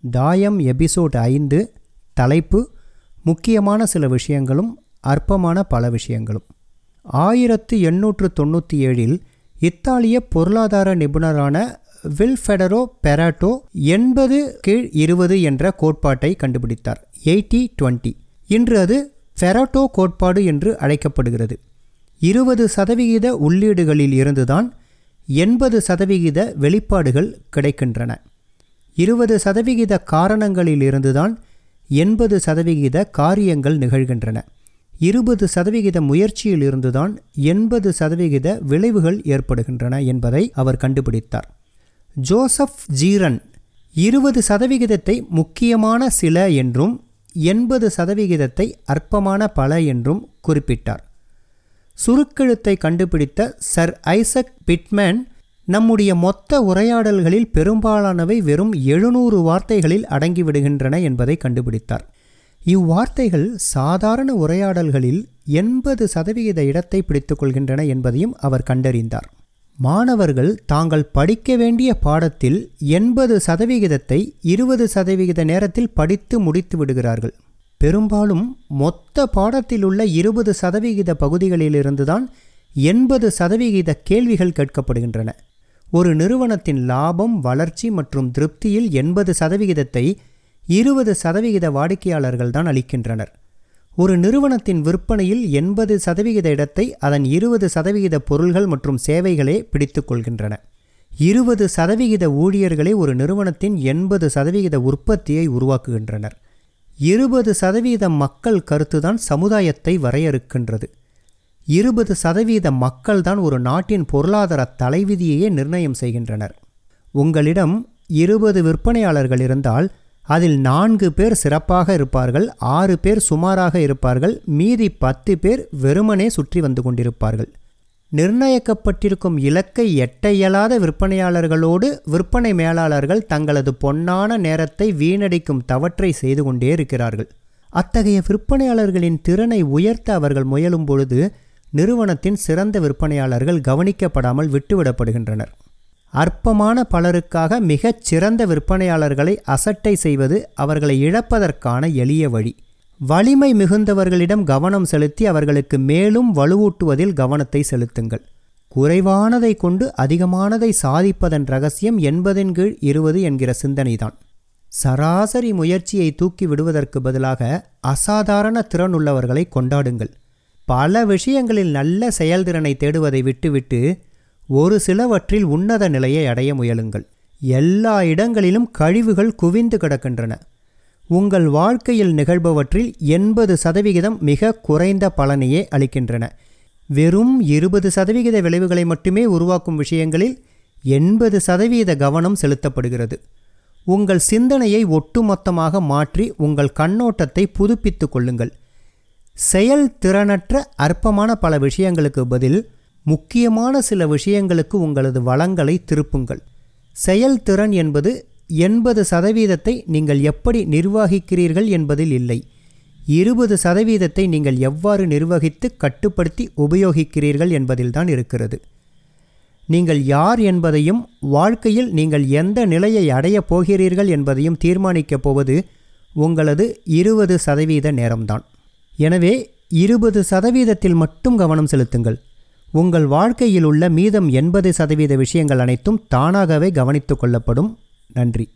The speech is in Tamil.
தாயம் எபிசோட் ஐந்து தலைப்பு முக்கியமான சில விஷயங்களும் அற்பமான பல விஷயங்களும். ஆயிரத்து எண்ணூற்று தொண்ணூற்றி ஏழில் இத்தாலிய பொருளாதார நிபுணரான வில்ஃபெடரோ பெராட்டோ எண்பது கீழ் இருபது என்ற கோட்பாட்டை கண்டுபிடித்தார். Eighty twenty. இன்று அது ஃபெராட்டோ கோட்பாடு என்று அழைக்கப்படுகிறது. இருபது சதவிகித உள்ளீடுகளில் இருந்துதான் எண்பது சதவிகித வெளிப்பாடுகள் கிடைக்கின்றன. இருபது சதவிகித காரணங்களிலிருந்துதான் எண்பது சதவிகித காரியங்கள் நிகழ்கின்றன. இருபது சதவிகித முயற்சியிலிருந்துதான் எண்பது சதவிகித விளைவுகள் ஏற்படுகின்றன என்பதை அவர் கண்டுபிடித்தார். ஜோசப் ஜீரன் இருபது சதவிகிதத்தை முக்கியமான சில என்றும் எண்பது சதவிகிதத்தை அற்பமான பல என்றும் குறிப்பிட்டார். சுருக்கெழுத்தை கண்டுபிடித்த சர் ஐசக் பிட்மேன் நம்முடைய மொத்த உரையாடல்களில் பெரும்பாலானவை வெறும் எழுநூறு வார்த்தைகளில் அடங்கிவிடுகின்றன என்பதை கண்டுபிடித்தார். இவ்வார்த்தைகள் சாதாரண உரையாடல்களில் எண்பது சதவிகித இடத்தை பிடித்துக்கொள்கின்றன என்பதையும் அவர் கண்டறிந்தார். மாணவர்கள் தாங்கள் படிக்க வேண்டிய பாடத்தில் எண்பது சதவிகிதத்தை இருபது சதவிகித நேரத்தில் படித்து முடித்து விடுகிறார்கள். பெரும்பாலும் மொத்த பாடத்தில் உள்ள இருபது சதவிகித பகுதிகளிலிருந்துதான் எண்பது சதவிகித கேள்விகள் கேட்கப்படுகின்றன. ஒரு நிறுவனத்தின் லாபம் வளர்ச்சி மற்றும் திருப்தியில் எண்பது சதவிகிதத்தை இருபது சதவிகித வாடிக்கையாளர்கள் தான் அளிக்கின்றனர். ஒரு நிறுவனத்தின் விற்பனையில் எண்பது சதவிகித இடத்தை அதன் இருபது சதவிகித பொருள்கள் மற்றும் சேவைகளே பிடித்து கொள்கின்றன. இருபது சதவிகித ஊழியர்களே ஒரு நிறுவனத்தின் எண்பது சதவிகித உற்பத்தியை உருவாக்குகின்றனர். இருபது சதவீத மக்கள் கருத்துதான் சமுதாயத்தை வரையறுக்கின்றது. இருபது சதவீத மக்கள்தான் ஒரு நாட்டின் பொருளாதார தலைவிதியையே நிர்ணயம் செய்கின்றனர். உங்களிடம் இருபது விற்பனையாளர்கள் இருந்தால் அதில் நான்கு பேர் சிறப்பாக இருப்பார்கள் ஆறு பேர் சுமாராக இருப்பார்கள் மீதி பத்து பேர் வெறுமனே சுற்றி வந்து கொண்டிருப்பார்கள். நிர்ணயிக்கப்பட்டிருக்கும் இலக்கை எட்ட இயலாத விற்பனையாளர்களோடு விற்பனை மேலாளர்கள் தங்களது பொன்னான நேரத்தை வீணடிக்கும் தவற்றை செய்து கொண்டே இருக்கிறார்கள். அத்தகைய விற்பனையாளர்களின் திறனை உயர்த்த அவர்கள் முயலும் பொழுது நிறுவனத்தின் சிறந்த விற்பனையாளர்கள் கவனிக்கப்படாமல் விட்டுவிடப்படுகின்றனர். அற்பமான பலருக்காக மிகச் சிறந்த விற்பனையாளர்களை அசட்டை செய்வது அவர்களை இழப்பதற்கான எளிய வழி. வலிமை மிகுந்தவர்களிடம் கவனம் செலுத்தி அவர்களுக்கு மேலும் வலுவூட்டுவதில் கவனத்தை செலுத்துங்கள். குறைவானதை கொண்டு அதிகமானதை சாதிப்பதன் ரகசியம் எண்பதின் கீழ் இருபது என்கிற சிந்தனைதான். சராசரி முயற்சியை தூக்கி விடுவதற்கு பதிலாக அசாதாரண திறனுள்ளவர்களை கொண்டாடுங்கள். பல விஷயங்களில் நல்ல செயல்திறனை தேடுவதை விட்டுவிட்டு ஒரு சிலவற்றில் உன்னத நிலையை அடைய முயலுங்கள். எல்லா இடங்களிலும் கழிவுகள் குவிந்து கிடக்கின்றன. உங்கள் வாழ்க்கையில் நிகழ்பவற்றில் எண்பது சதவிகிதம் மிக குறைந்த பலனையே அளிக்கின்றன. வெறும் இருபது சதவிகித விளைவுகளை மட்டுமே உருவாக்கும் விஷயங்களில் எண்பது சதவீத கவனம் செலுத்தப்படுகிறது. உங்கள் சிந்தனையை ஒட்டுமொத்தமாக மாற்றி உங்கள் கண்ணோட்டத்தை புதுப்பித்து கொள்ளுங்கள். செயல் திறனற்ற அற்பமான பல விஷயங்களுக்கு பதில் முக்கியமான சில விஷயங்களுக்கு உங்களது வளங்களை திருப்புங்கள். செயல்திறன் என்பது எண்பது சதவீதத்தை நீங்கள் எப்படி நிர்வகிக்கிறீர்கள் என்பதில் இல்லை. இருபது சதவீதத்தை நீங்கள் எவ்வாறு நிர்வகித்து கட்டுப்படுத்தி உபயோகிக்கிறீர்கள் என்பதில்தான் இருக்கிறது. நீங்கள் யார் என்பதையும் வாழ்க்கையில் நீங்கள் எந்த நிலையை அடையப் போகிறீர்கள் என்பதையும் தீர்மானிக்கப் போவது உங்களது இருபது சதவீத நேரம்தான். எனவே இருபது சதவீதத்தில் மட்டும் கவனம் செலுத்துங்கள். உங்கள் வாழ்க்கையில் உள்ள மீதம் எண்பது சதவீத விஷயங்கள் அனைத்தும் தானாகவே கவனித்து கொள்ளப்படும். நன்றி.